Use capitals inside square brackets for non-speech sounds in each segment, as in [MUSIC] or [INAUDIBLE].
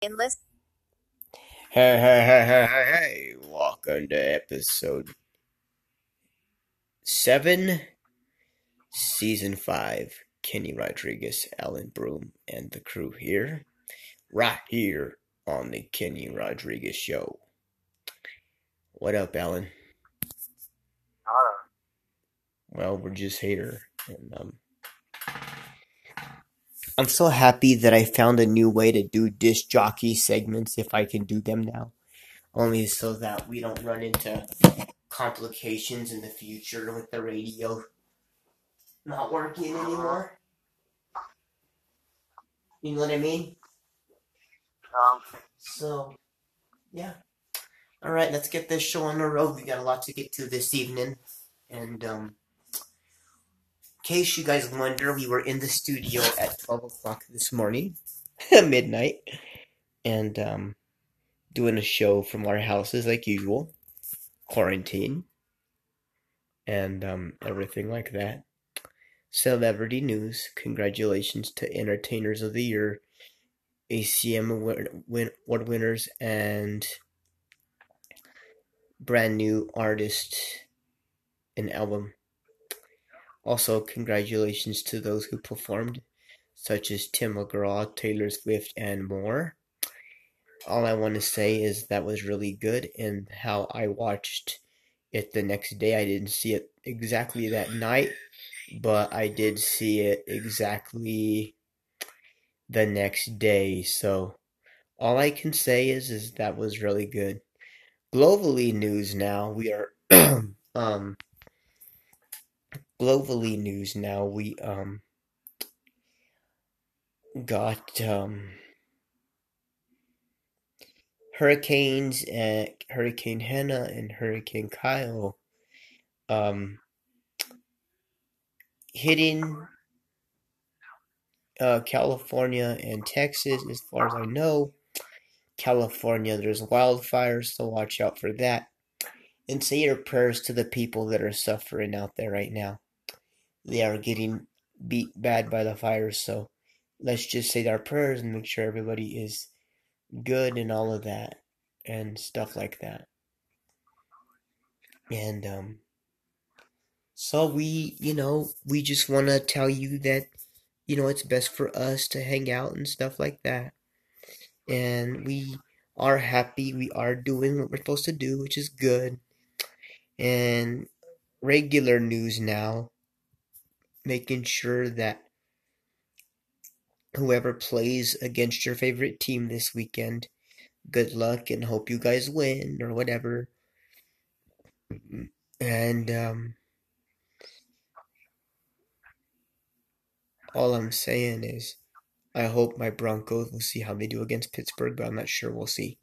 Enlist. Hey, hey, hey, hey, hey, hey. Welcome to episode 7, season 5. Kenny Rodriguez, Alan Broom, and the crew here. Right here on the Kenny Rodriguez Show. What up, Alan? Nada. Well, we're just here. And, um, I'm so happy that I found a new way to do disc jockey segments if I can do them now. Only so that we don't run into complications in the future with the radio not working anymore. You know what I mean? Um, So, yeah. All right, let's get this show on the road. We got a lot to get to this evening. And, um, case you guys wonder, we were in the studio at 12 o'clock this morning, [LAUGHS] midnight, and, um, doing a show from our houses like usual, quarantine, and, um, everything like that. Celebrity news. Congratulations to Entertainers of the Year, ACM award win- award winners, and brand new artist and album. Also, congratulations to those who performed, such as Tim McGraw, Taylor Swift, and more. All I want to say is that was really good, and how I watched it the next day. I didn't see it exactly that night, but I did see it exactly the next day. So, all I can say is, is that was really good. Globally news now, we are, [CLEARS THROAT] um, globally news now, we, um, got, um, hurricanes and Hurricane Hannah and Hurricane Kyle, um, hitting, uh, California and Texas, as far as I know. California, there's wildfires, so watch out for that. And say your prayers to the people that are suffering out there right now. They are getting beat bad by the fires, so let's just say our prayers and make sure everybody is good and all of that and stuff like that. And um so we, you know, we just want to tell you that you know it's best for us to hang out and stuff like that. And we are happy we are doing what we're supposed to do, which is good. And regular news now, making sure that whoever plays against your favorite team this weekend, good luck and hope you guys win or whatever. And um all I'm saying is I hope my Broncos will see how they do against Pittsburgh, but I'm not sure we'll see.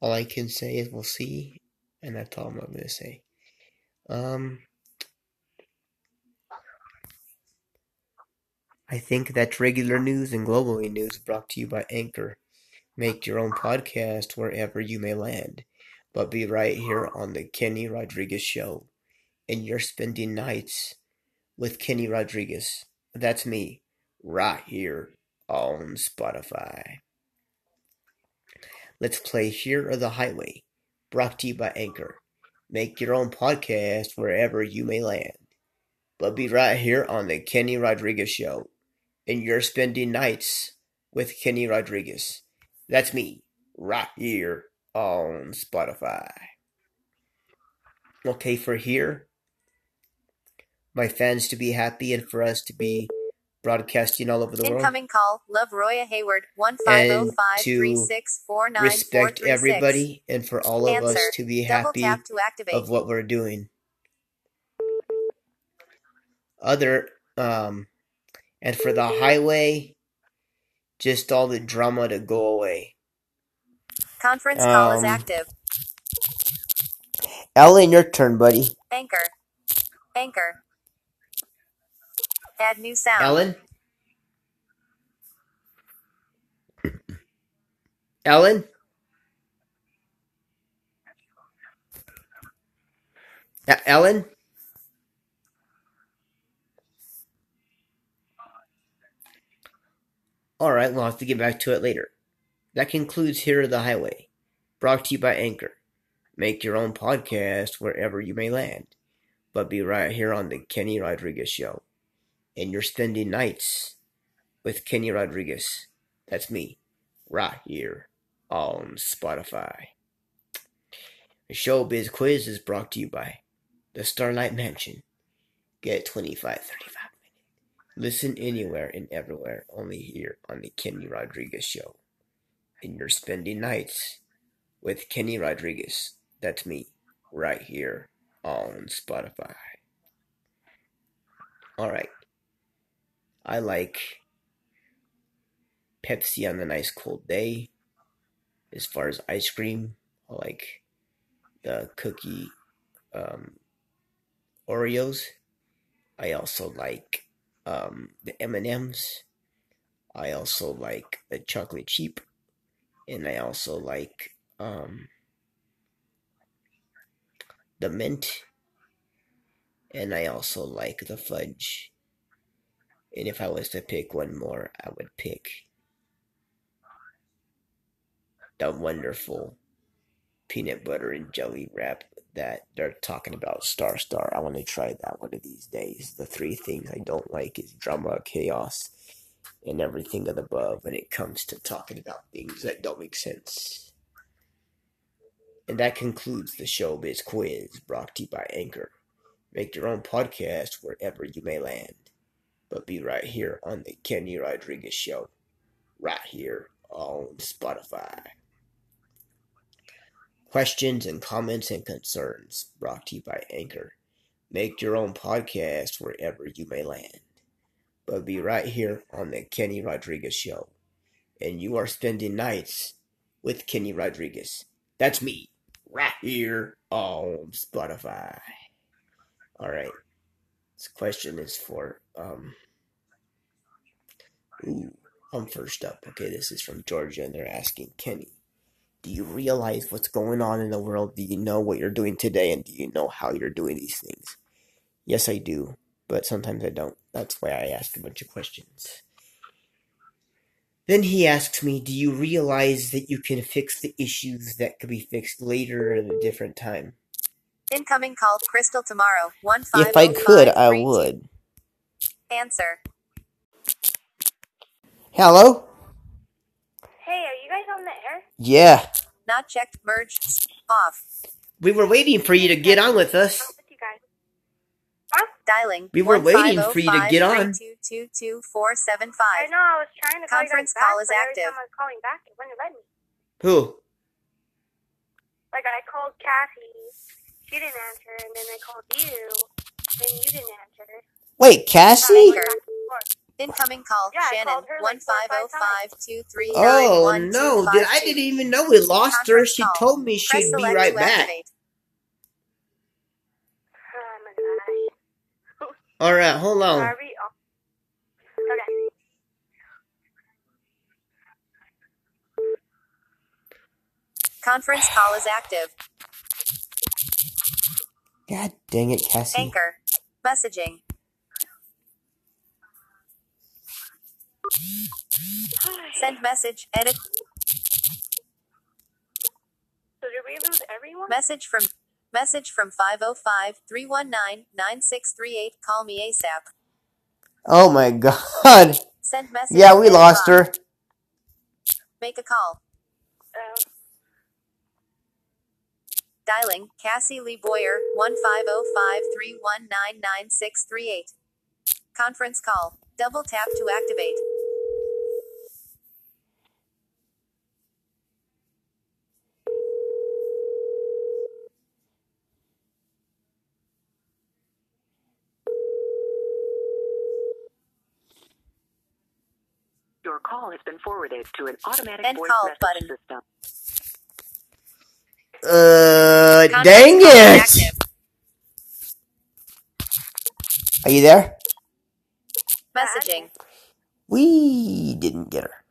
All I can say is we'll see, and that's all I'm gonna say. Um I think that's regular news and globally news brought to you by Anchor. Make your own podcast wherever you may land, but be right here on the Kenny Rodriguez Show. And you're spending nights with Kenny Rodriguez. That's me, right here on Spotify. Let's play Here or the Highway, brought to you by Anchor. Make your own podcast wherever you may land, but be right here on the Kenny Rodriguez Show. And you're spending nights with Kenny Rodriguez. That's me, right here on Spotify. Okay, for here, my fans to be happy and for us to be broadcasting all over the world. Incoming call. Love Roya Hayward. One five zero five three six four nine four Respect three six. everybody and for all of us to be happy to of what we're doing. Other, um, and for the highway, just all the drama to go away. Conference call is Um, active. Ellen, your turn, buddy. Anchor. Anchor. Add new sound. Ellen? Ellen? Ellen? Alright, we'll have to get back to it later. that concludes Here of the Highway, brought to you by Anchor. Make your own podcast wherever you may land, but be right here on the Kenny Rodriguez Show. And you're spending nights with Kenny Rodriguez. That's me, right here on Spotify. The Showbiz Quiz is brought to you by the Starlight Mansion. Get 25, 35 minutes. Listen anywhere and everywhere, only here on the Kenny Rodriguez Show. And you're spending nights with Kenny Rodriguez. That's me, right here on Spotify. Alright. I like Pepsi on a nice cold day. As far as ice cream, I like the cookie um, Oreos. I also like um, the M&Ms. I also like the chocolate chip, and I also like um, the mint, and I also like the fudge. And if I was to pick one more, I would pick the wonderful peanut butter and jelly wrap that they're talking about Star Star. I want to try that one of these days. The three things I don't like is drama, chaos, and everything of the above when it comes to talking about things that don't make sense. And that concludes the Showbiz Quiz brought to you by Anchor. Make your own podcast wherever you may land. But be right here on the Kenny Rodriguez Show. Right here on Spotify. Questions and comments and concerns brought to you by Anchor. Make your own podcast wherever you may land. But be right here on the Kenny Rodriguez Show. And you are spending nights with Kenny Rodriguez. That's me, right here on Spotify. Alright. This question is for um Ooh, I'm first up. Okay, this is from Georgia and they're asking Kenny. Do you realize what's going on in the world? Do you know what you're doing today? And do you know how you're doing these things? Yes, I do, but sometimes I don't. That's why I ask a bunch of questions. Then he asks me, Do you realize that you can fix the issues that could be fixed later at a different time? Incoming call Crystal tomorrow. One five. If I could, I oh would. Answer. Hello? Hey, are you guys on the air? Yeah. Not checked. Merged. Off. We were waiting for you to get on with us. I'm with you guys. Dialing. We were waiting for you to get on. 15053222475. I know I was trying to call you Conference guys back, call is but every active. time I was calling back, it wouldn't let me. Who? Like I called Cassie, she didn't answer, and then I called you, and you didn't answer. Wait, Cassie? Back and forth. Incoming call Yeah, I Shannon. called her like four or five zero five oh five two three nine Oh one no! two Did, five I didn't even know we lost her. Conference She call. told me Press she'd be select right to back. activate. Oh. All right, hold on. Are we off? Okay. Conference call is active. God dang it, Cassie. Anchor. Messaging. Send message. Edit. So did we lose everyone? Message from. Message from 505-319-9638. Call me ASAP. Oh my God. Send message. Yeah, we lost her. Make a call. Um, Dialing Cassie Lee Boyer 1505-319-9638. Conference call. Double tap to activate. Your call has been forwarded to an automatic End voice call message button. system. Uh, Conference dang it. active. Are you there? Messaging. We didn't get her.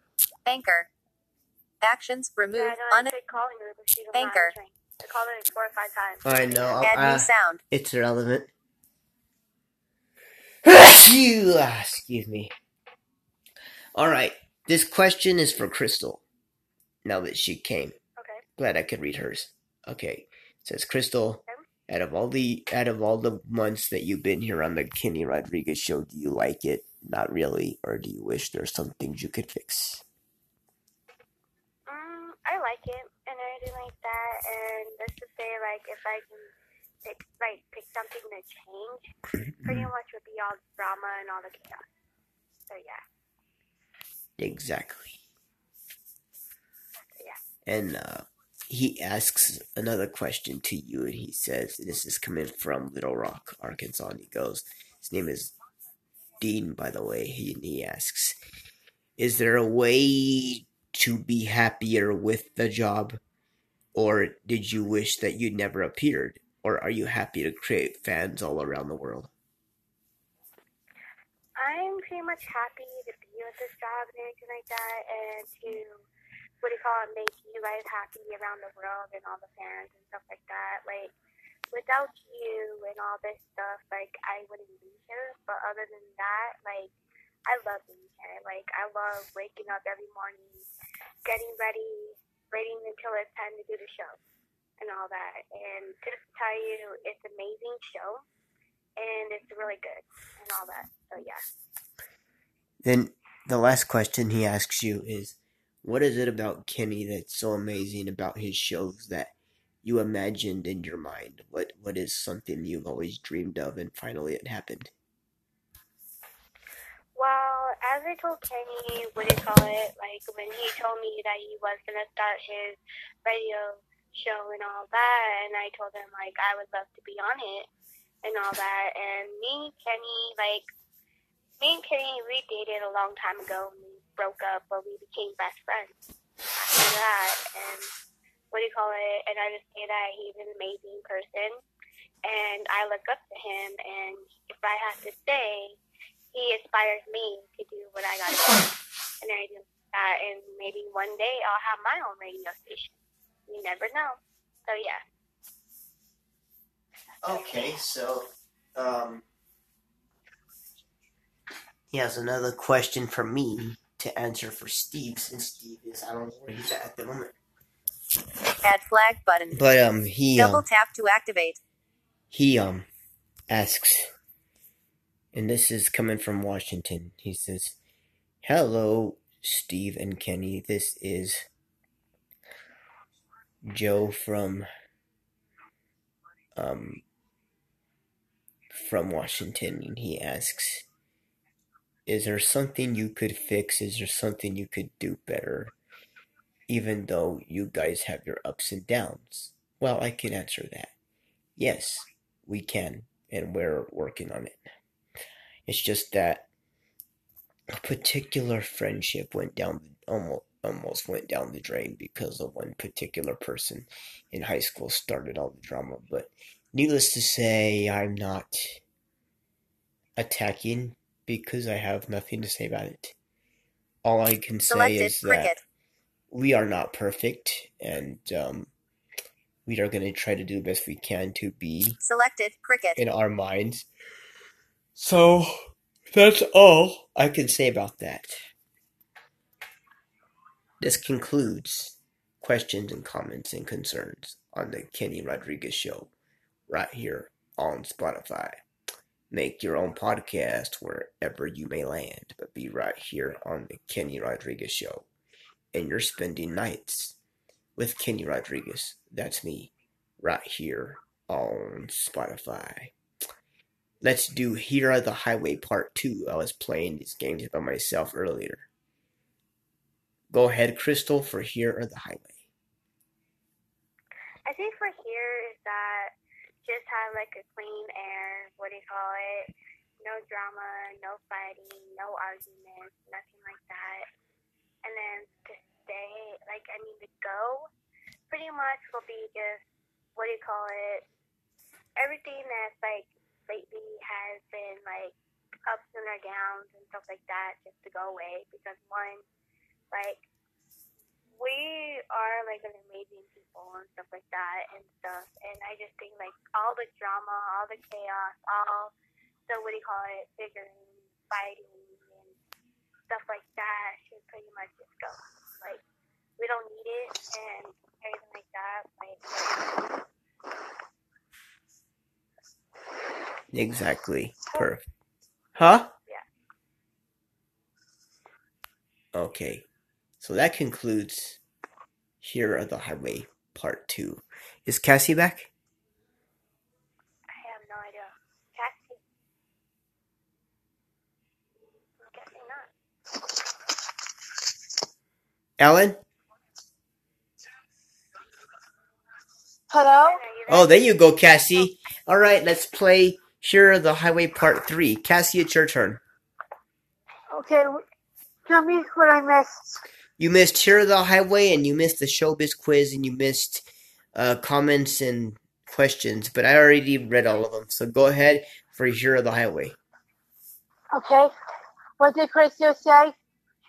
Anchor. Actions yeah, remove. I know Un- calling her, but she's Anchor. answering. I called her four or five times. I know. add uh, new sound. it's irrelevant. [LAUGHS] Ah, Excuse me. All right. This question is for Crystal. now that she came. Okay. Glad I could read hers. Okay. It says Crystal, out of all the out of all the months that you've been here on the Kenny Rodriguez show, do you like it? Not really, or do you wish there's some things you could fix? Um, I like it, and I do like that. And let's just say, like, if I can pick, like, pick something to change, pretty [CLEARS THROAT] much would be all the drama and all the chaos. So yeah, Exactly. yeah. And uh, he asks another question to you, and he says, This is coming from Little Rock, Arkansas. And he goes, His name is Dean, by the way. He, he asks, Is there a way to be happier with the job? Or did you wish that you'd never appeared? Or are you happy to create fans all around the world? I'm pretty much happy to be with this job and everything like that, and to what do you call it, make you guys happy around the world and all the fans and stuff like that. Like without you and all this stuff, like I wouldn't be here. But other than that, like I love being here. Like I love waking up every morning, getting ready, waiting until it's time to do the show and all that. And just to tell you, it's an amazing show and it's really good and all that. So yeah. Then the last question he asks you is, what is it about Kenny that's so amazing about his shows that you imagined in your mind? What what is something you've always dreamed of and finally it happened? Well, as I told Kenny, what do you call it? Like when he told me that he was gonna start his radio show and all that, and I told him like I would love to be on it and all that. And me, Kenny, like me and Kenny, we dated a long time ago. And we broke up, but we became best friends after that. And what do you call it? And I just say that he's an amazing person, and I look up to him. And if I have to say, he inspires me to do what I gotta do, and I do that. And maybe one day I'll have my own radio station. You never know. So yeah. Okay, so um he has another question for me to answer for Steve, since Steve is I don't know where he's at at the moment. Add flag button. But um he Double um, tap to activate. he um asks and this is coming from Washington. He says, "Hello, Steve and Kenny. This is Joe from um from Washington." And he asks, "Is there something you could fix? Is there something you could do better?" Even though you guys have your ups and downs. Well, I can answer that. Yes, we can, and we're working on it. It's just that a particular friendship went down almost almost went down the drain because of one particular person in high school started all the drama. But needless to say, I'm not attacking because I have nothing to say about it. All I can say Selected is that cricket. we are not perfect, and um, we are going to try to do the best we can to be Selected cricket. in our minds. So that's all I can say about that. This concludes questions and comments and concerns on the Kenny Rodriguez Show right here on Spotify. Make your own podcast wherever you may land, but be right here on the Kenny Rodriguez Show. And you're spending nights with Kenny Rodriguez. That's me, right here on Spotify. Let's do Here Are the Highway Part 2. I was playing these games by myself earlier. Go ahead, Crystal, for Here Are the Highway. I think for here is that just have like a clean air, what do you call it? No drama, no fighting, no arguments, nothing like that. And then to stay, like, I mean, to go pretty much will be just, what do you call it? Everything that's like lately has been like ups and our downs and stuff like that just to go away because one, like, we are like an amazing people and stuff like that and stuff. And I just think like all the drama, all the chaos, all the what do you call it, figuring, fighting, and stuff like that should pretty much just go. Like we don't need it and everything like that. Like, Exactly. Perfect. Huh? Yeah. Okay. So that concludes Here are the Highway Part 2. Is Cassie back? I have no idea. Cassie. I'm guessing not. Alan? Hello? Are you there? Oh, there you go, Cassie. All right, let's play Here are the Highway Part 3. Cassie, it's your turn. Okay, tell me what I missed. You missed Here are the Highway and you missed the Showbiz quiz and you missed uh, comments and questions, but I already read all of them. So go ahead for Here are the Highway. Okay? What did Christo say?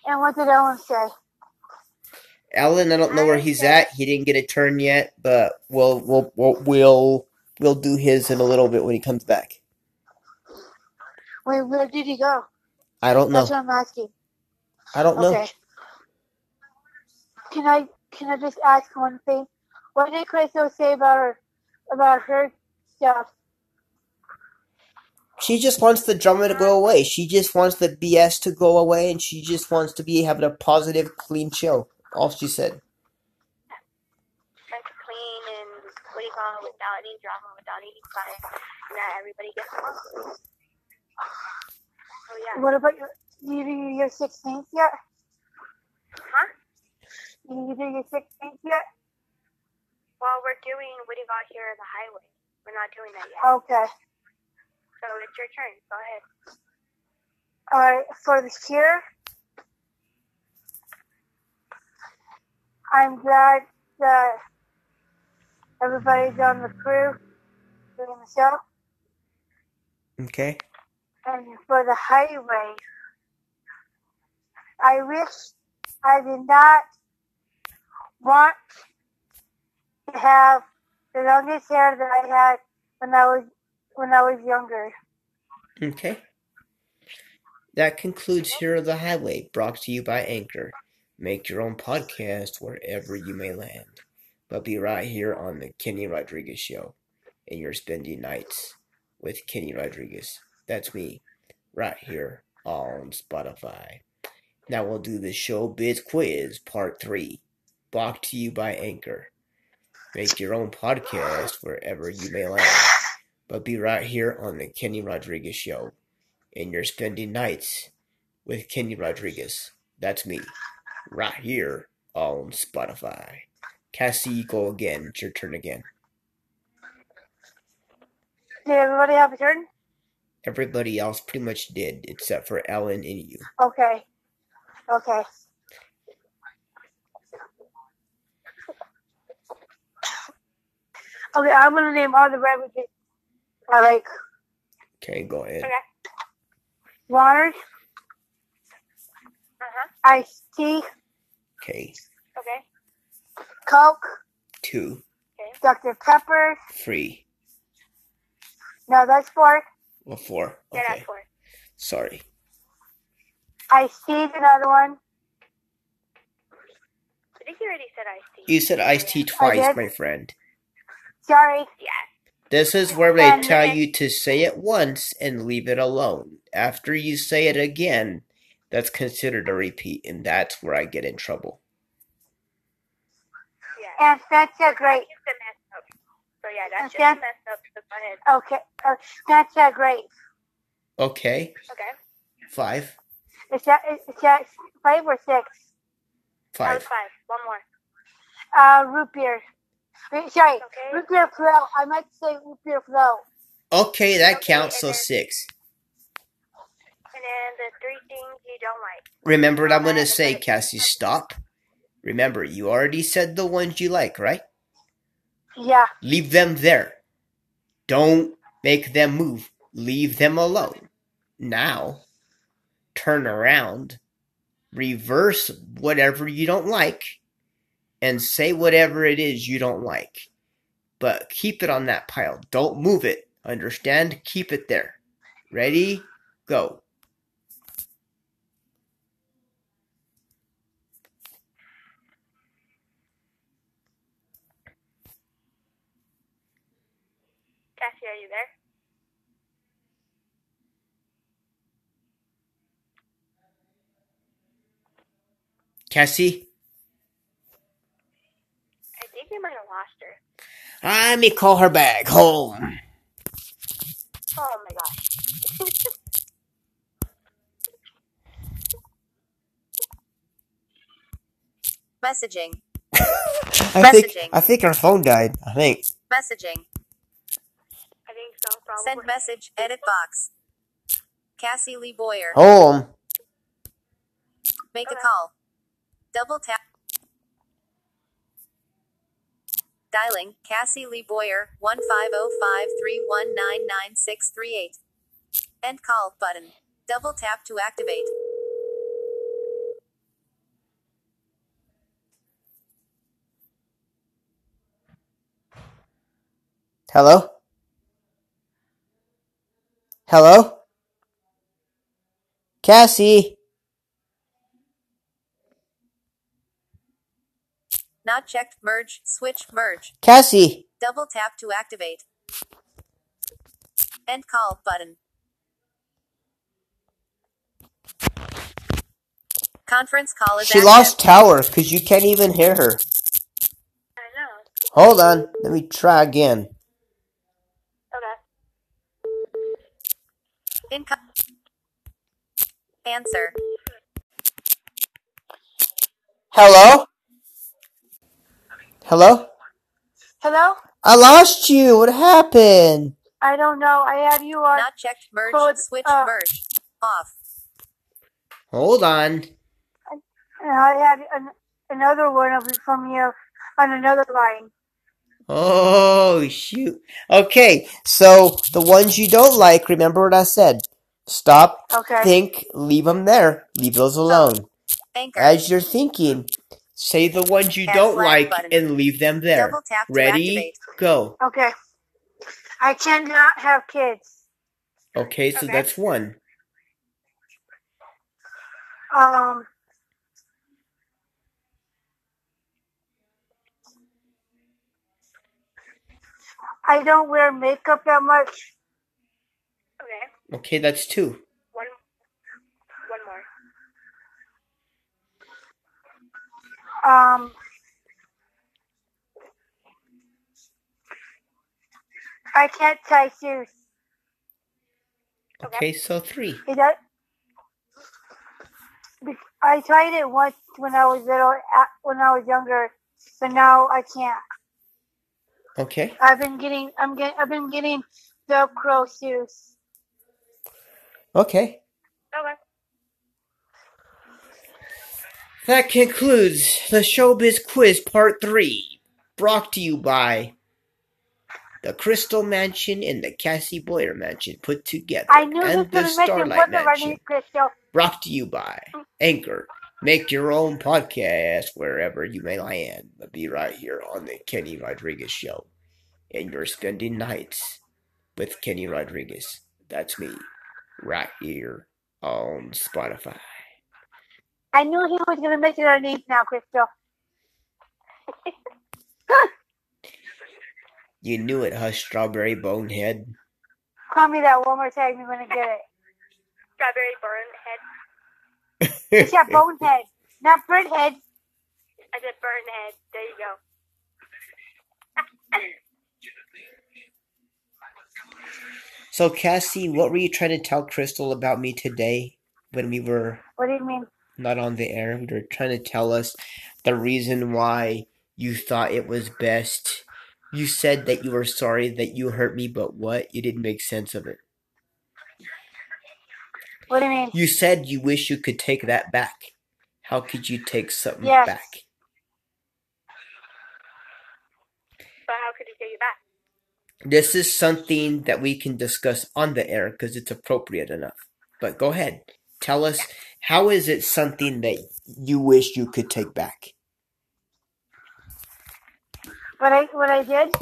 And what did Ellen say? Alan, I don't know where he's at. He didn't get a turn yet, but we'll we'll we'll we'll, we'll do his in a little bit when he comes back. Wait, where did he go? I don't know. That's what I'm asking. I don't know. Okay. Can I can I just ask one thing? What did Christo say about her about her stuff? She just wants the drama to go away. She just wants the BS to go away, and she just wants to be having a positive, clean show. All she said. That's clean and what do you call it? Without any drama, without any fight, and that everybody gets along. Oh yeah. What about your you do your sixteenth yet? Huh? You do your sixteenth yet? Well, we're doing what do you got here on the highway. We're not doing that yet. Okay. So it's your turn. Go ahead. Alright, for the cure, I'm glad that everybody's on the crew doing the show. Okay. And for the highway, I wish I did not want to have the longest hair that I had when I was when I was younger. Okay. That concludes Here of the Highway, brought to you by Anchor. Make your own podcast wherever you may land. But be right here on the Kenny Rodriguez Show. And you're spending nights with Kenny Rodriguez. That's me, right here on Spotify. Now we'll do the Showbiz Quiz Part 3, brought to you by Anchor. Make your own podcast wherever you may land. But be right here on the Kenny Rodriguez Show and you're spending nights with Kenny Rodriguez. That's me, right here on Spotify. Cassie, go again. It's your turn again. Did everybody have a turn? Everybody else pretty much did, except for Ellen and you. Okay. Okay. Okay, I'm gonna name all the beverages I like. Okay, go ahead. Okay. Water, Uh huh. iced tea, Okay, Okay. Coke, two, Okay. Dr. Pepper. three, No, that's four. well, four. Yeah, Okay, that's four. sorry. Iced tea, another one. I think you already said iced tea. You said iced tea twice, my friend. Sorry. Yeah. This is where they tell you to say it once and leave it alone. After you say it again, that's considered a repeat, and that's where I get in trouble. Yeah. And Fanta grape. That's a mess up. So yeah, that's Okay. a up. So go ahead. Okay. Uh, Fanta grape. Okay, Okay. five, Is that, is that five or six? That was five. five. One more. Uh, root beer. Wait, Sorry, Okay. root beer flow. I might say root beer flow. Okay, that Okay, counts, so then- six. And then the three things you don't like. Remember what I'm going to say. Cassie. Stop. Remember, you already said the ones you like, right? Yeah. Leave them there. Don't make them move. Leave them alone. Now, turn around, reverse whatever you don't like, and say whatever it is you don't like. But keep it on that pile. Don't move it. Understand? Keep it there. Ready? Go. Cassie, are you there? Cassie? Let me call her back home. Oh my gosh. [LAUGHS] Messaging. I think I think her phone died. I think. Messaging. I think so, probably. Send message. Edit box. Cassie Lee Boyer. Home. Make a call. Double tap. Dialing Cassie Lee Boyer 15053199638. End call button. Double tap to activate. Hello? Hello? Cassie? Not checked. Merge. Switch. Merge. Cassie? Double tap to activate. End call button. Conference call is She active. lost tower because you can't even hear her. I know. Hold on. Let me try again. Okay. Income. Answer. Hello? Hello? Hello? I lost you. What happened? I don't know. I had you on. Not checked. Merge. code, Switch. uh, Merge. Off. Hold on. And I had an, another one of it from you on another line. Oh, shoot. Okay, so the ones you don't like, remember what I said. Stop, Okay. think, leave them there. Leave those alone. Anchor. As you're thinking, say the ones you Add don't like button. and leave them there. Double tap Ready? activate. Go. Okay. I cannot have kids. Okay, so Okay. that's one. Um. I don't wear makeup that much. Okay. Okay, that's two. One. One more. Um. I can't tie shoes. Okay, so three. It does. I tried it once when I was little, when I was younger, but now I can't. Okay. I've been getting, I'm getting, I've been getting Velcro shoes. Okay. Okay. That concludes the Showbiz Quiz Part 3, brought to you by the Crystal Mansion and the Cassie Boyer Mansion put together, I knew and the was going to make it Starlight Mansion, running crystal. brought to you by Anchor. Make your own podcast wherever you may land. But be right here on the Kenny Rodriguez Show. And you're spending nights with Kenny Rodriguez. That's me, right here on Spotify. I knew he was going to mention it underneath now, Crystal. [LAUGHS] You knew it, huh, Strawberry Bonehead? Call me that one more time. You're going to get it. Strawberry burn head. [LAUGHS] It's that bonehead, not bird head. I said burn head. There you go. So, Cassie, what were you trying to tell Crystal about me today when we were What do you mean? Not on the air? You were trying to tell us the reason why you thought it was best. You said that you were sorry that you hurt me, but what? You didn't make sense of it. What do you mean? You said you wish you could take that back. How could you take something Yes. back? But how could he take you back? This is something that we can discuss on the air because it's appropriate enough. But go ahead. Tell us how is it something that you wish you could take back? What I what I did?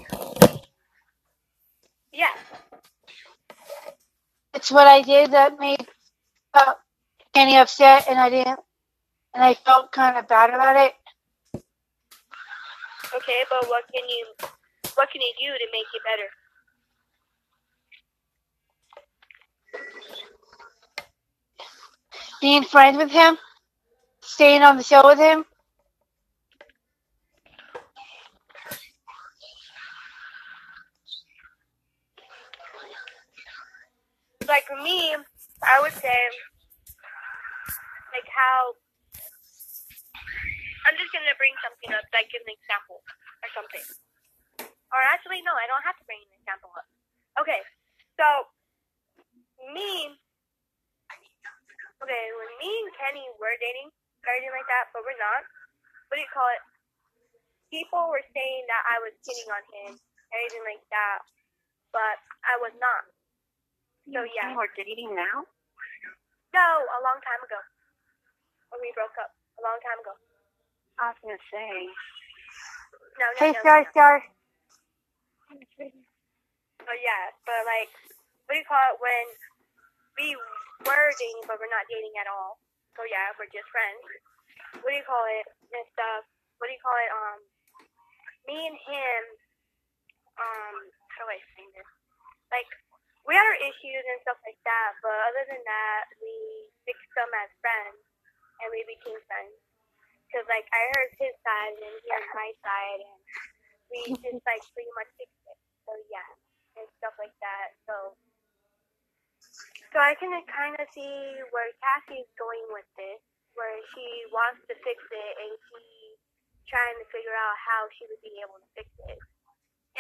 Yeah. It's what I did that made uh, Kenny upset, and I didn't, and I felt kind of bad about it. Okay, but what can you what can you do to make it better? Being friends with him, staying on the show with him. like for me, I would say like how I'm just gonna bring something up, like give an example or something. Or actually, no, I don't have to bring an example up. Okay, so me, okay, when me and Kenny were dating, or anything like that, but we're not. What do you call it? People were saying that I was cheating on him, anything like that, but I was not. So yeah. We're dating now? No, a long time ago. When we broke up. A long time ago. I was gonna say. No, no, Hey, no. Star no. Star. Oh yeah, but like, what do you call it when we were dating, but we're not dating at all? So yeah, we're just friends. What do you call it and stuff? What do you call it? Um, me and him. Um, how do I explain this? Like, we had our issues and stuff like that, but other than that, we fixed them as friends, and we became friends. Cause like I heard his side and he heard my side, and we just like pretty much fixed it. So yeah, and stuff like that. So, so I can kind of see where Cassie's going with this, where she wants to fix it and she's trying to figure out how she would be able to fix it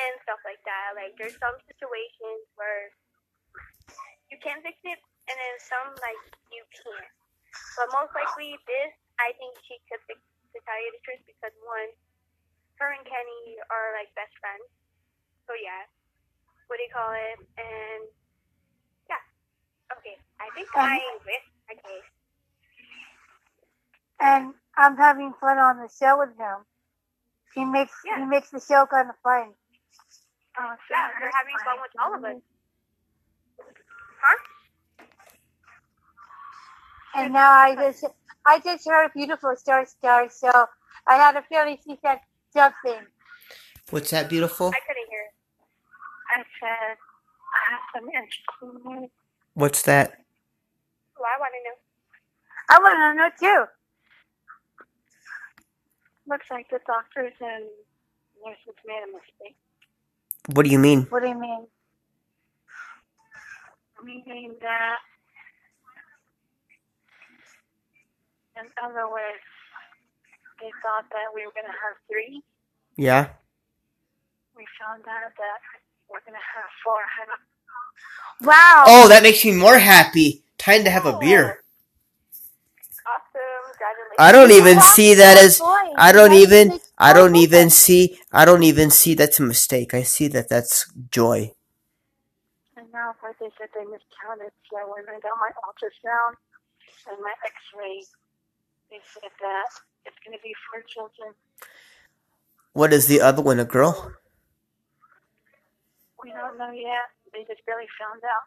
and stuff like that. Like there's some situations where you can fix it, and then some like you can't. But most likely this, I think she could fix to tell you the truth because one, her and Kenny are like best friends. So yeah, what do you call it? And okay. I think Um, I with my case. And I'm having fun on the show with him. He makes he makes the show kind of fun. Oh, so Yeah, we're having fun with all of us. Huh? And now I just I just heard a beautiful Star Star, so I had a feeling she said something. What's that beautiful? I couldn't hear. I said, I have some interesting What's that? Well, I want to know. I want to know too. Looks like the doctors and nurses made a mistake. What do you mean? What do you mean? Meaning that, in other words, they thought that we were going to have three. Yeah. We found out that we're going to have four. Wow. Oh, that makes me more happy. Time to have a beer. Awesome. I don't even see that as I don't even I don't even see I don't even see that's a mistake. I see that that's joy. And now, I think that they miscounted. So when I got my ultrasound and my X-ray, they said that it's going to be four children. What is the other one, a girl? We don't know yet. They just barely found out.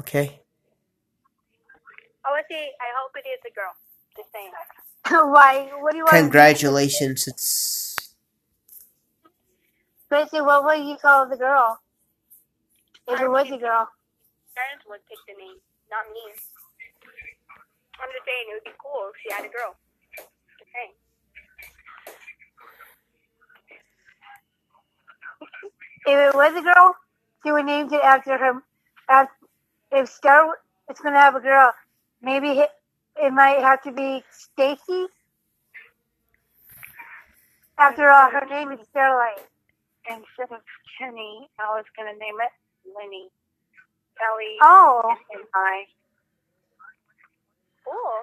Okay. Oh, let's see. I hope it is a girl. Just saying. [LAUGHS] Why? What do you want? Congratulations. It's Basically, what would you call the girl? If it was a girl. Parents would pick the name, not me. I'm just saying it would be cool if she had a girl. Just saying. If it was a girl, she would name it after her. After, if Star is going to have a girl, maybe it, it might have to be Stacy. After all, her name is Starlight. Instead of Kenny, I was going to name it Lenny. Ellie Oh, and I. Cool.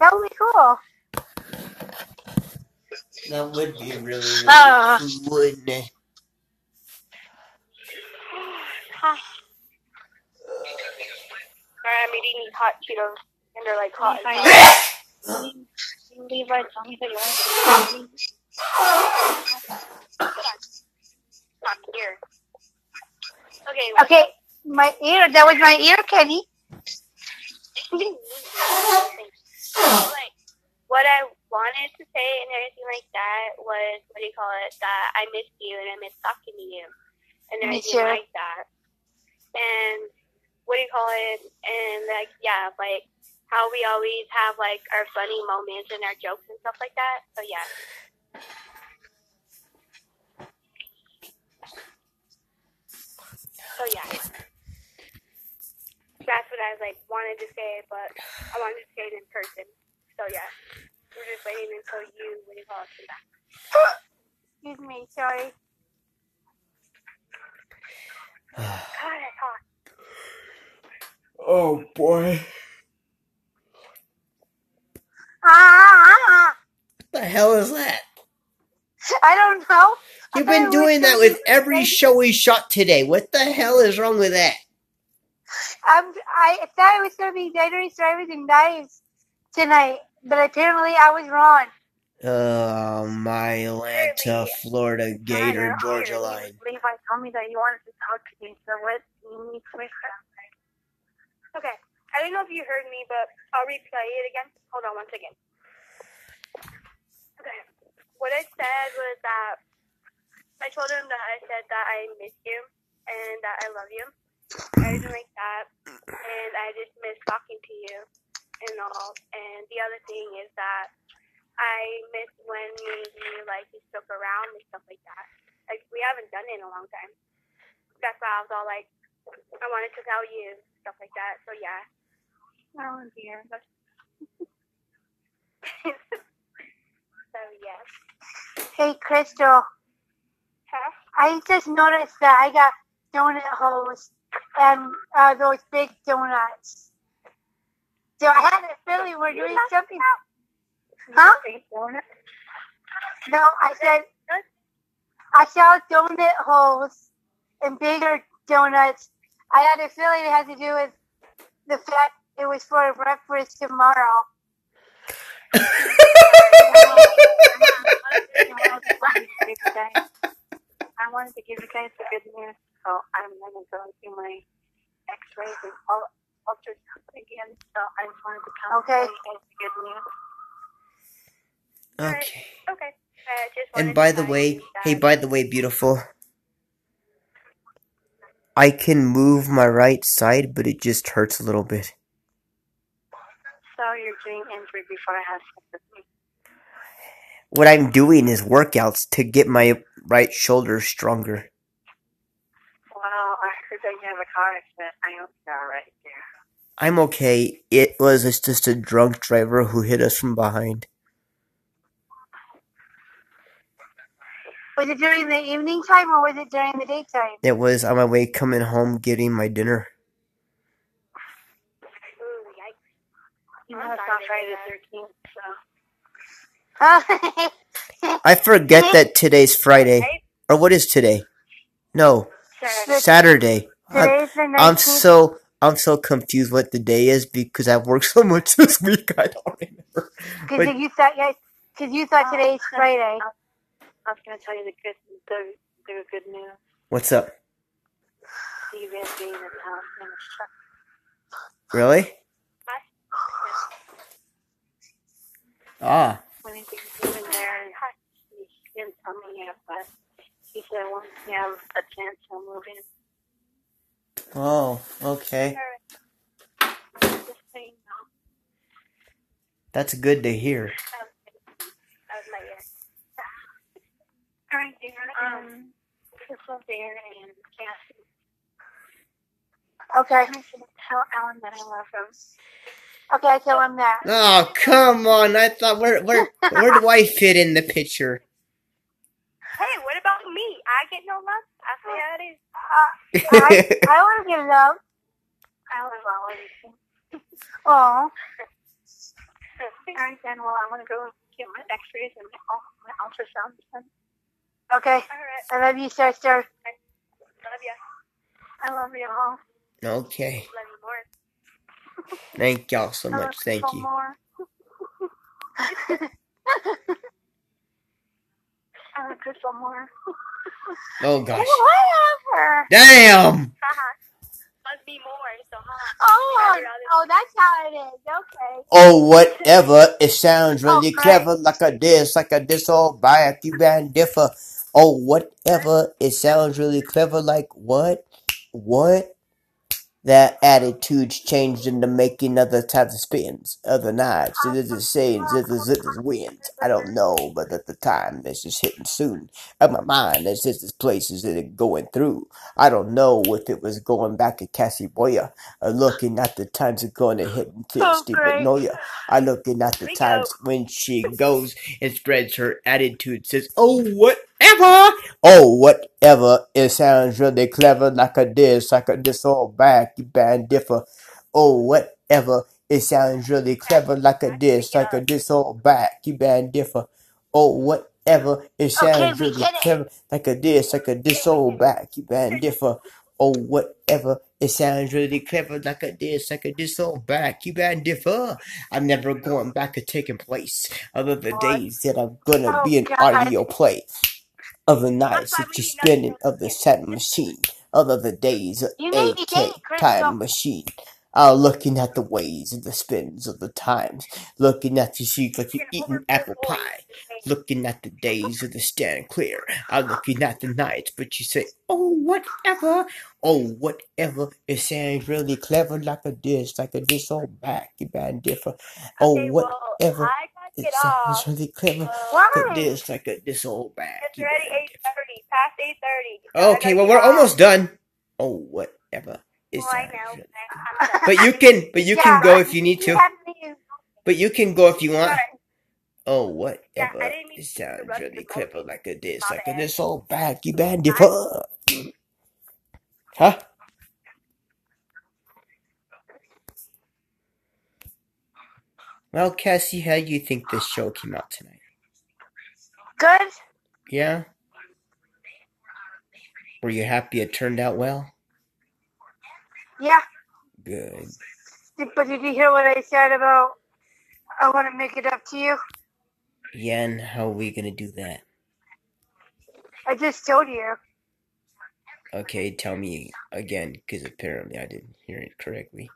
that would be cool. that would be really, really Ah. cool, wouldn't it? Sorry, I'm eating hot Cheetos, and they're like hot. Levi, told me that you wanted to Not here. Okay. Okay, my ear. That was my ear, Kenny. like, what I wanted to say and everything like that was, what do you call it, that I missed you and I miss talking to you and everything like that. And what do you call it? And like, yeah, like how we always have like our funny moments and our jokes and stuff like that. So yeah. So yeah. That's what I like wanted to say, but I wanted to say it in person. So yeah. We're just waiting until you do you call it come back. Excuse me, sorry. God, it's hot. oh boy. Ah, What the hell is that? I don't know. You've been doing that with every show we shot today. What the hell is wrong with that? I'm, I thought it was going to be dangerous drivers and knives tonight, but apparently I was wrong. Oh, my Atlanta, Florida Gator, Georgia line. Levi told me that you wanted to talk to me, so what you need to Okay. I don't know if you heard me, but I'll replay it again. Hold on one second. Okay. What I said was that I told him that I said that I miss you and that I love you. Everything like that. And I just miss talking to you and all. And the other thing is that I miss when me and you like you stuck around and stuff like that. Like we haven't done it in a long time. That's why I was all like I wanted to tell you stuff like that. So yeah. Oh dear, that's [LAUGHS] so yes. Hey, Crystal, Huh? I just noticed that I got donut holes and uh, those big donuts. So I had a feeling we're doing something. Huh? No, I said I saw donut holes and bigger donuts. I had a feeling it had to do with the fact it was for breakfast tomorrow. I wanted to give you guys the good news, so I'm gonna go do my X-rays and ul- ultrasound again. So I just wanted to come Okay. tell you guys the good news. Okay. Uh, okay. I just And by the way, hey, by the way, beautiful. I can move my right side, but it just hurts a little bit. So you're doing injury before I have sex with me. What I'm doing is workouts to get my right shoulder stronger. Well, I heard that you have a car accident. I hope you're all right there. I'm okay. It was just a drunk driver who hit us from behind. Was it during the evening time or was it during the daytime? It was on my way coming home getting my dinner. Ooh, yikes. You know I'm it's sorry not to Friday the 13th, so. [LAUGHS] I forget that today's Friday. Or what is today? No, Saturday. Saturday. I'm, Today's the 19th. I'm so I'm so confused what the day is because I've worked so much [LAUGHS] this week. I don't remember. Because you thought, yeah, because you thought Oh, today's okay. Friday. I was going to tell you the good, the, the good news. What's up? Steve is being in town in a. Really? Ah, When he's moving there, he didn't tell me yet, but he said once you have a chance, he'll move in. oh, okay. Just so you. That's good to hear. That was my ear. All right, dear. Um, Crystal there and Cassie. Okay. I should tell Alan that I love him. Okay, I tell him that. Oh, come on! I thought where where where do I fit in the picture? Hey, what about me? I get no love? I say how it is. Uh, I, I want to get love. I love all of you. Oh, [LAUGHS] All right, then. Well, I'm going to go get my x-rays and my, my ultrasound done. Okay. All right. I love you, sister. Love ya. I love you all. okay. Love you more. Thank y'all so I love much. Thank you. More. [LAUGHS] I love Crystal more. Oh gosh. Whatever. Damn. Haha. Must be more, so huh? Oh, oh, that's how it is. Okay. Oh, whatever. It sounds really Oh, clever, like a this, like a this all by a few band differ. Oh, whatever. It sounds really clever, like what? What? Their attitudes changed in the making of the types of spins, other nights. It is the same, it is it is winds. I don't know, but at the time, this is hitting soon. Of my mind, there's just this places that it going through. I don't know if it was going back at Cassie Boya, or looking at the times of going to hit Oh, Steve great. Magnolia. I looking at the times when she goes and spreads her attitude, says, Oh, whatever! Oh, whatever. It sounds really clever, like a this, like a this all back, you band differ. Oh, whatever. It sounds really clever, like a oh, this, like a this all back, you band differ. Oh, whatever. It sounds really clever, like a this, like a this all back, you band differ. Oh, whatever. It sounds really clever, like a this, like a this all back, you band differ. I'm never going back to taking place. Other the days that I'm gonna be oh, an Oh, God. audio play. Other nights that you're spinning of the satin machine. of the days of You need to AK get it, Crystal. time machine. Uh, looking at the ways and the spins of the times. Looking at the sheep like you're eating apple pie. Looking at the days of the stand clear. I'm looking at the nights, but you say, oh, whatever. Oh, whatever. It sounds really clever like a dish, like a dish all back. You bad differ. Oh, whatever. I gotta It off. really clever. Uh, Like a Why? like a this old bag. It's already eight past eight thirty. Okay, well we're almost done. Oh, whatever. It Well, I know. really- I'm done. But you can, but you can go if you need to. But you can go if you want. Oh, Yeah, whatever. I didn't It to sounds really clever, like a this, like a this old back. You bad differ. [CLEARS THROAT] Huh? Well, Cassie, how do you think this show came out tonight? Good? Yeah? Were you happy it turned out well? Yeah. Good. But did you hear what I said about I want to make it up to you? Yeah, and how are we gonna do that? I just told you. Okay, tell me again, because apparently I didn't hear it correctly.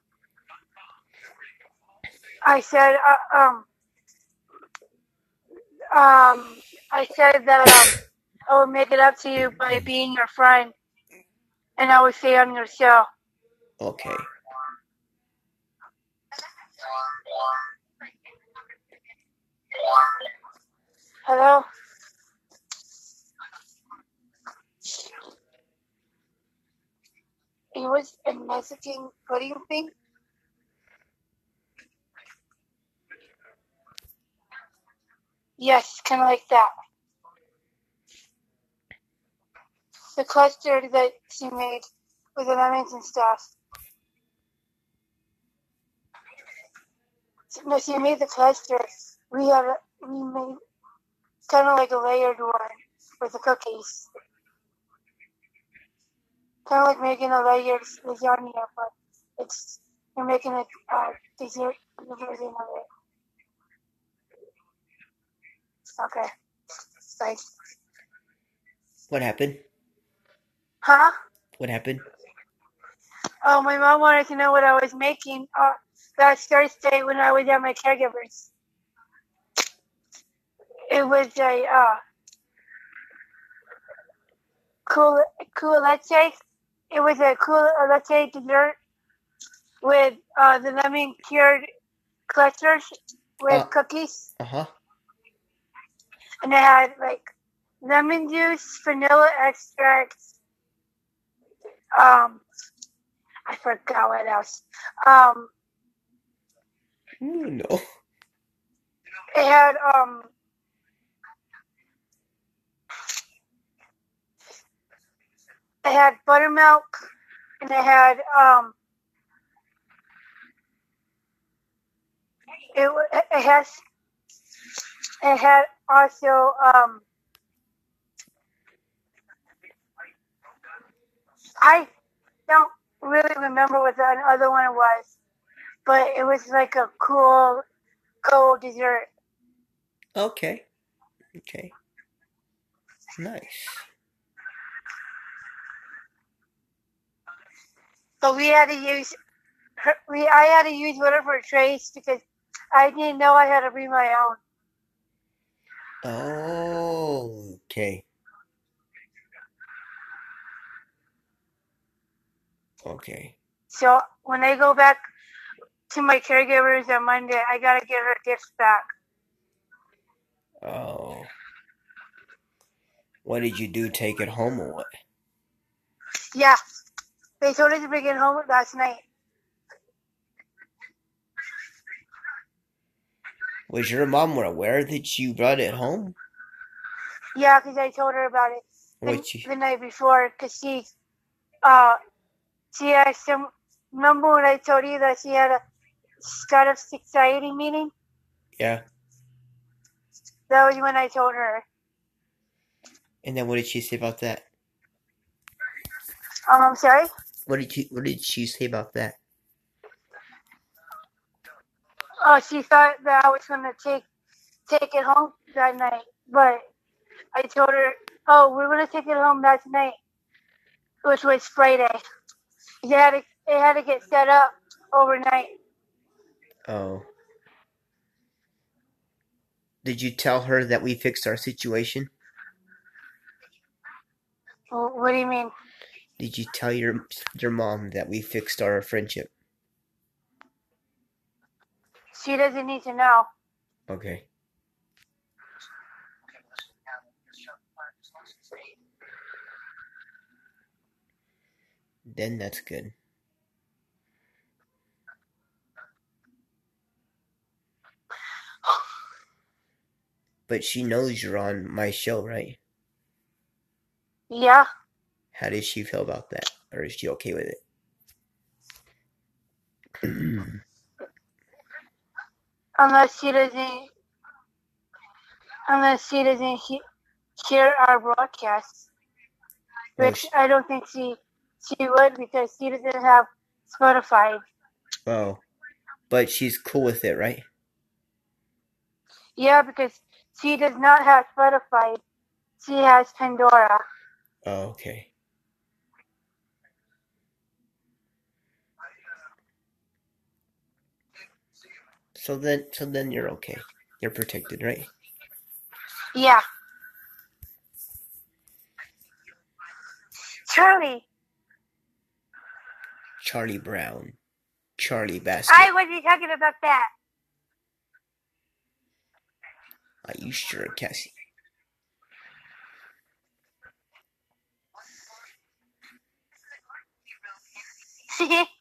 I said, uh, um, um, I said that um, I would make it up to you by being your friend, and I would stay on your show. Okay. Hello. It was a Mexican pudding thing. Yes, kind of like that. The cluster that she made with the lemons and stuff. No, she made the cluster. We had a, we made kind of like a layered one with the cookies. Kind of like making a layered lasagna, but it's you're making a uh, dessert version of it. Okay. Bye. What happened? Huh? What happened? Oh, my mom wanted to know what I was making uh, last Thursday when I was at my caregivers. It was a uh, cool, cool leche. It was a cool leche dessert with uh, the lemon cured clusters with Uh. cookies, Uh huh. And it had like lemon juice, vanilla extract. Um, I forgot what else. Um, Ooh, no. It had um it had buttermilk and it had um it it has it had also um I don't really remember what the other one was, but it was like a cool cold dessert. Okay. Okay. Nice. So we had to use her, we I had to use one of her trays because I didn't know I had to bring my own. Oh, okay. Okay. So when I go back to my caregivers on Monday, I gotta get her gifts back. Oh. What did you do? Take it home or what? Yeah, they told us to bring it home last night. Was your mom aware that you brought it home? Yeah, because I told her about it the, you, the night before. Because she, uh, she had some. Remember when I told you that she had a startup society meeting? yeah. That was when I told her. And then what did she say about that? Um, I'm sorry. What did she What did she say about that? Oh, she thought that I was gonna take take it home that night, but I told her, "Oh, we're gonna take it home that night," which was Friday. It had to, it had to get set up overnight. Oh. Did you tell her that we fixed our situation? Wh- What do you mean? Did you tell your your mom that we fixed our friendship? She doesn't need to know. Okay. Then that's good. But she knows you're on my show, right? Yeah, How does she feel about that? Or is she okay with it? [CLEARS THROAT] unless she doesn't, unless she doesn't he- share our broadcasts, which sh- I don't think she she would because she doesn't have Spotify. oh. But she's cool with it, right? Yeah, because she does not have Spotify. She has Pandora. Oh, okay. So then, so then you're okay. You're protected, right? Yeah. Charlie, Charlie Brown, Charlie Basket. I wasn't talking about that. Are you sure, Cassie? [LAUGHS]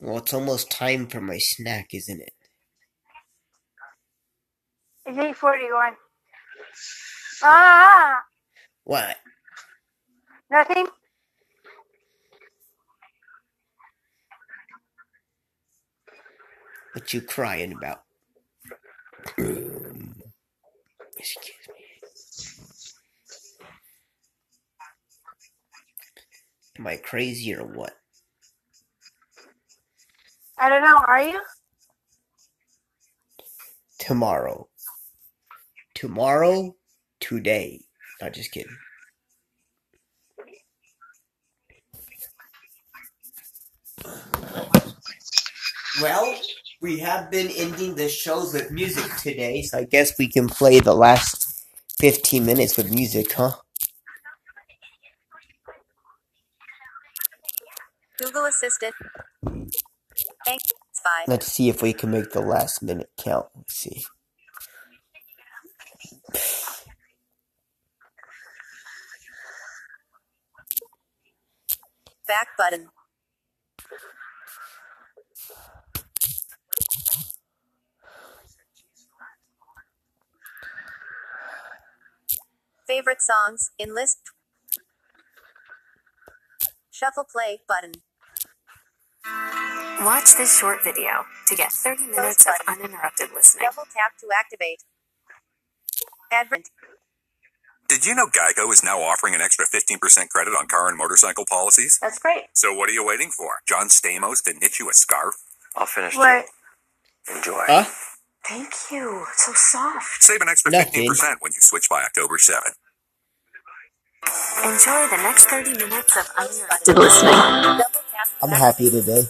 Well, it's almost time for my snack, isn't it? it's eight forty-one. Ah, What? nothing. What you crying about? [CLEARS THROAT] Excuse me. Am I crazy or what? I don't know. Are you? Tomorrow. Tomorrow? Today. Not just kidding. Well, we have been ending the shows with music today, so I guess we can play the last 15 minutes with music, huh? Google Assistant. Let's see if we can make the last minute count. Let's see. Back button. Favorite songs in list. Shuffle play button. Watch this short video to get 30 minutes of uninterrupted listening. Double tap to activate. Advent. Did you know Geico is now offering an extra 15% credit on car and motorcycle policies? That's great. So what are you waiting for? John Stamos to knit you a scarf? I'll finish What? too. Enjoy. Huh? Thank you. So soft. Save an extra Nothing. 15% when you switch by October 7th. Enjoy the next 30 minutes of uninterrupted listening. I'm happy today.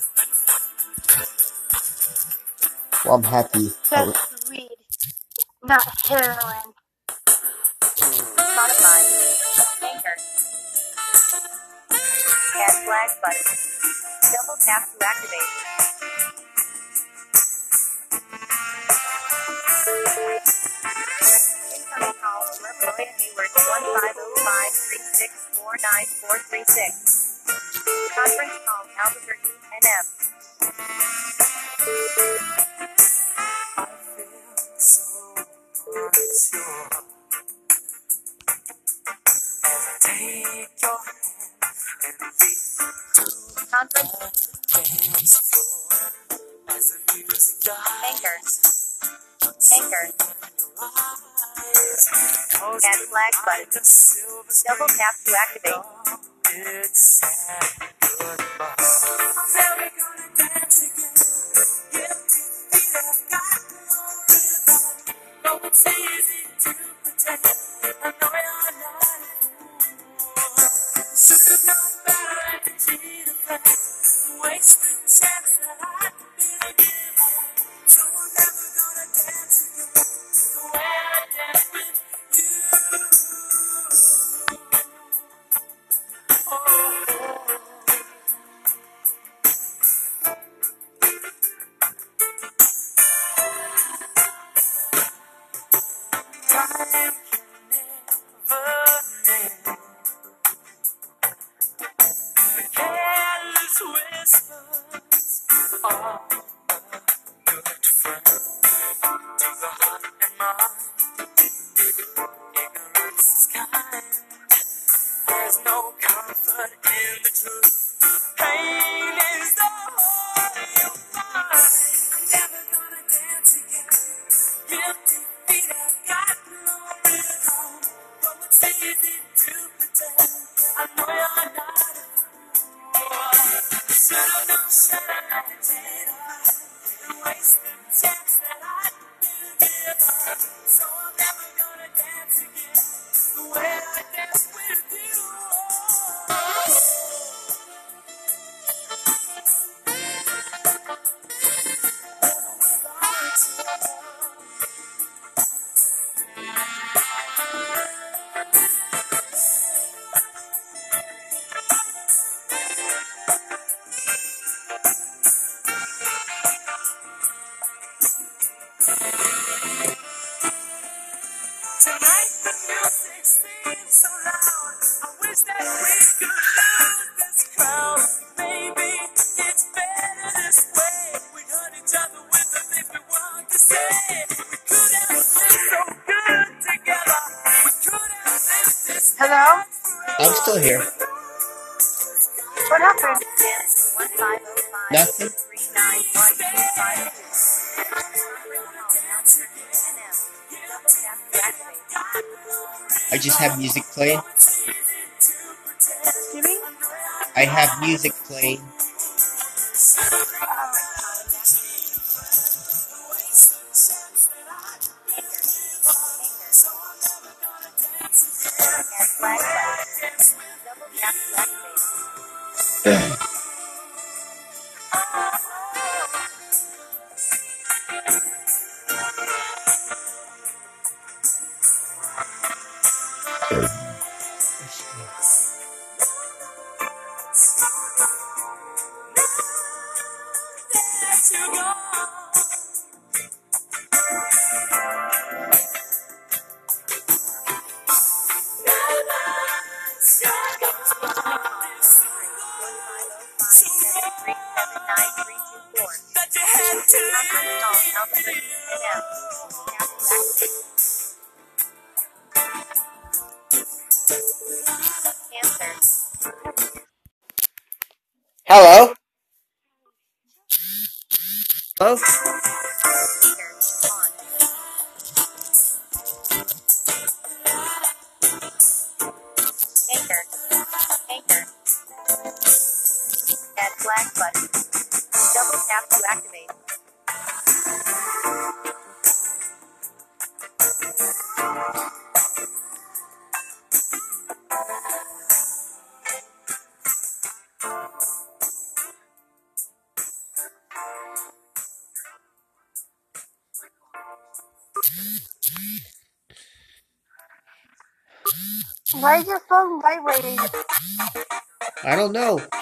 Well, I'm happy. That's weed, not heroin. Spotify. Anchor. Add flag button. Double tap to activate. 1505-3649-436. Conference call Albuquerque, NM. Conference. Anchor. Anchor. Add flag button. Double tap to activate. Hello? Hello?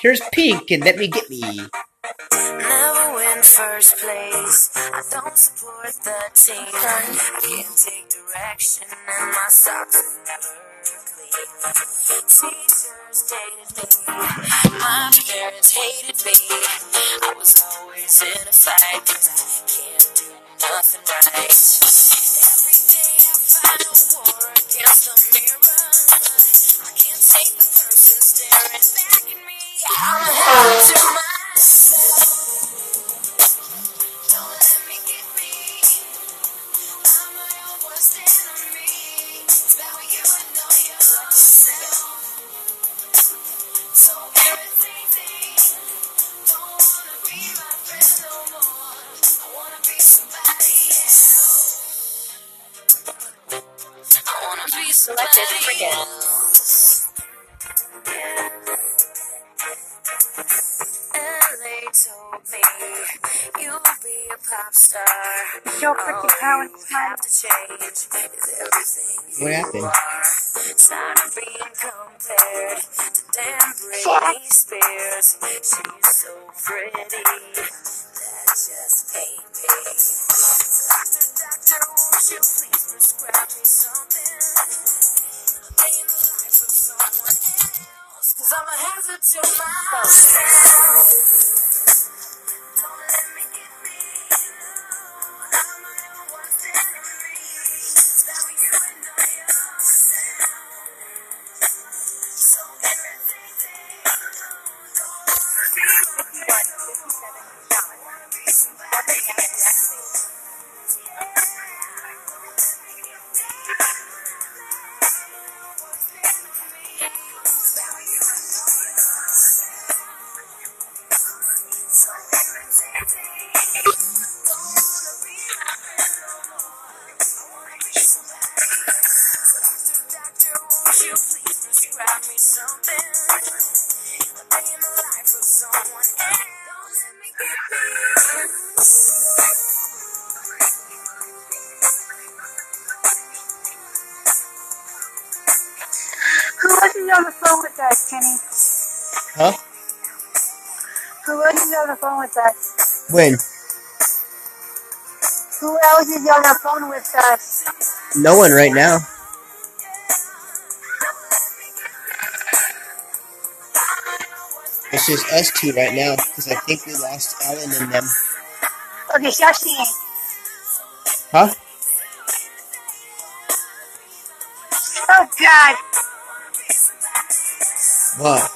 Here's Pink and Let Me Get Me never win first place. I don't support the team. I can't take direction, and my socks are never clean. What happened? wasn't on the phone with that, Kenny? Huh? Who else is on the phone with that? When? Who else is on the phone with us? No one right now. It's just us two right now, because I think we lost Ellen and them. Okay, Shashi. Huh? Oh, God. What?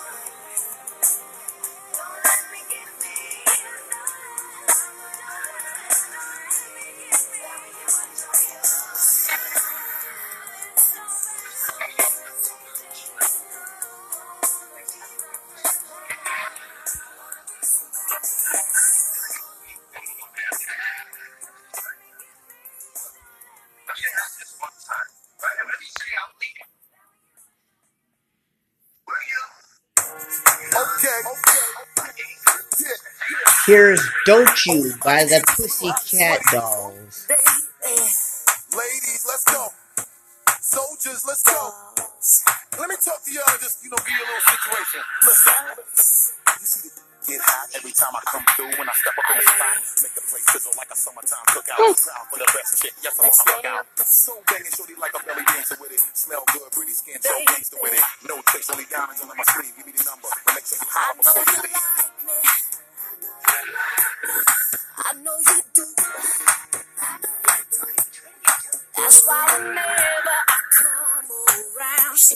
Here's Don't Cha by the Pussycat Dolls.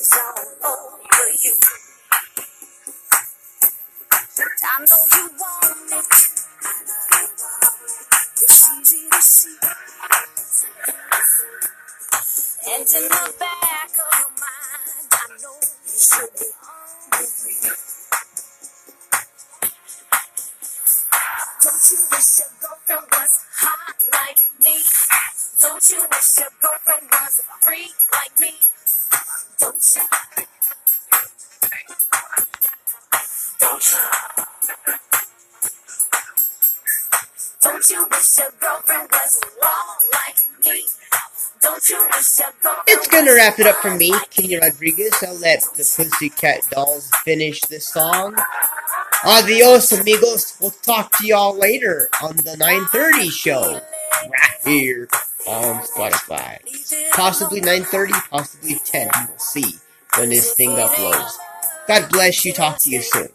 is all over you. I know you want it. It's easy to see. And in the back of your mind, I know you should be hungry. Don't you wish your girlfriend was hot like me? Don't you wish your girlfriend was a freak like me? Gonna wrap it up for me, Kenya Rodriguez. I'll let the Pussycat Dolls finish this song. Adios, amigos. We'll talk to y'all later on the 930 show. Right here on Spotify. Possibly 930, possibly 10. We'll see when this thing uploads. God bless you. Talk to you soon.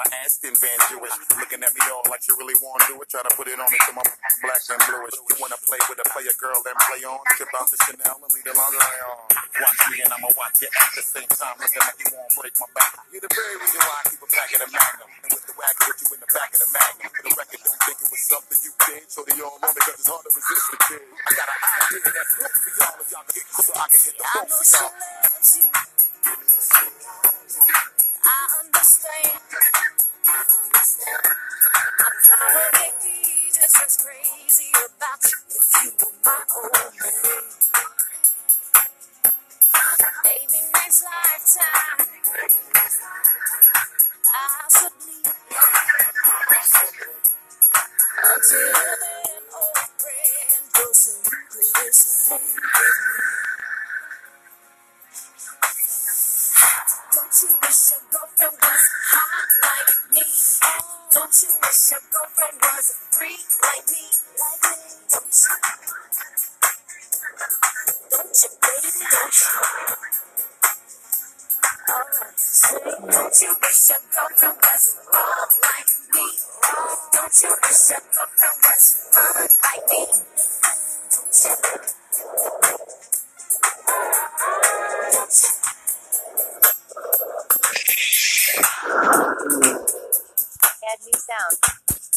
my ass thin Van Jewish. Looking at me all like you really want to do it. Try to put it on me so my black and bluish. You wanna play with a player girl and play on? Trip out the Chanel and leave the lingerie on. Watch me and I'ma watch you at the same time. Looking like you won't break my back. You're the very reason why I keep a pack of the Mac.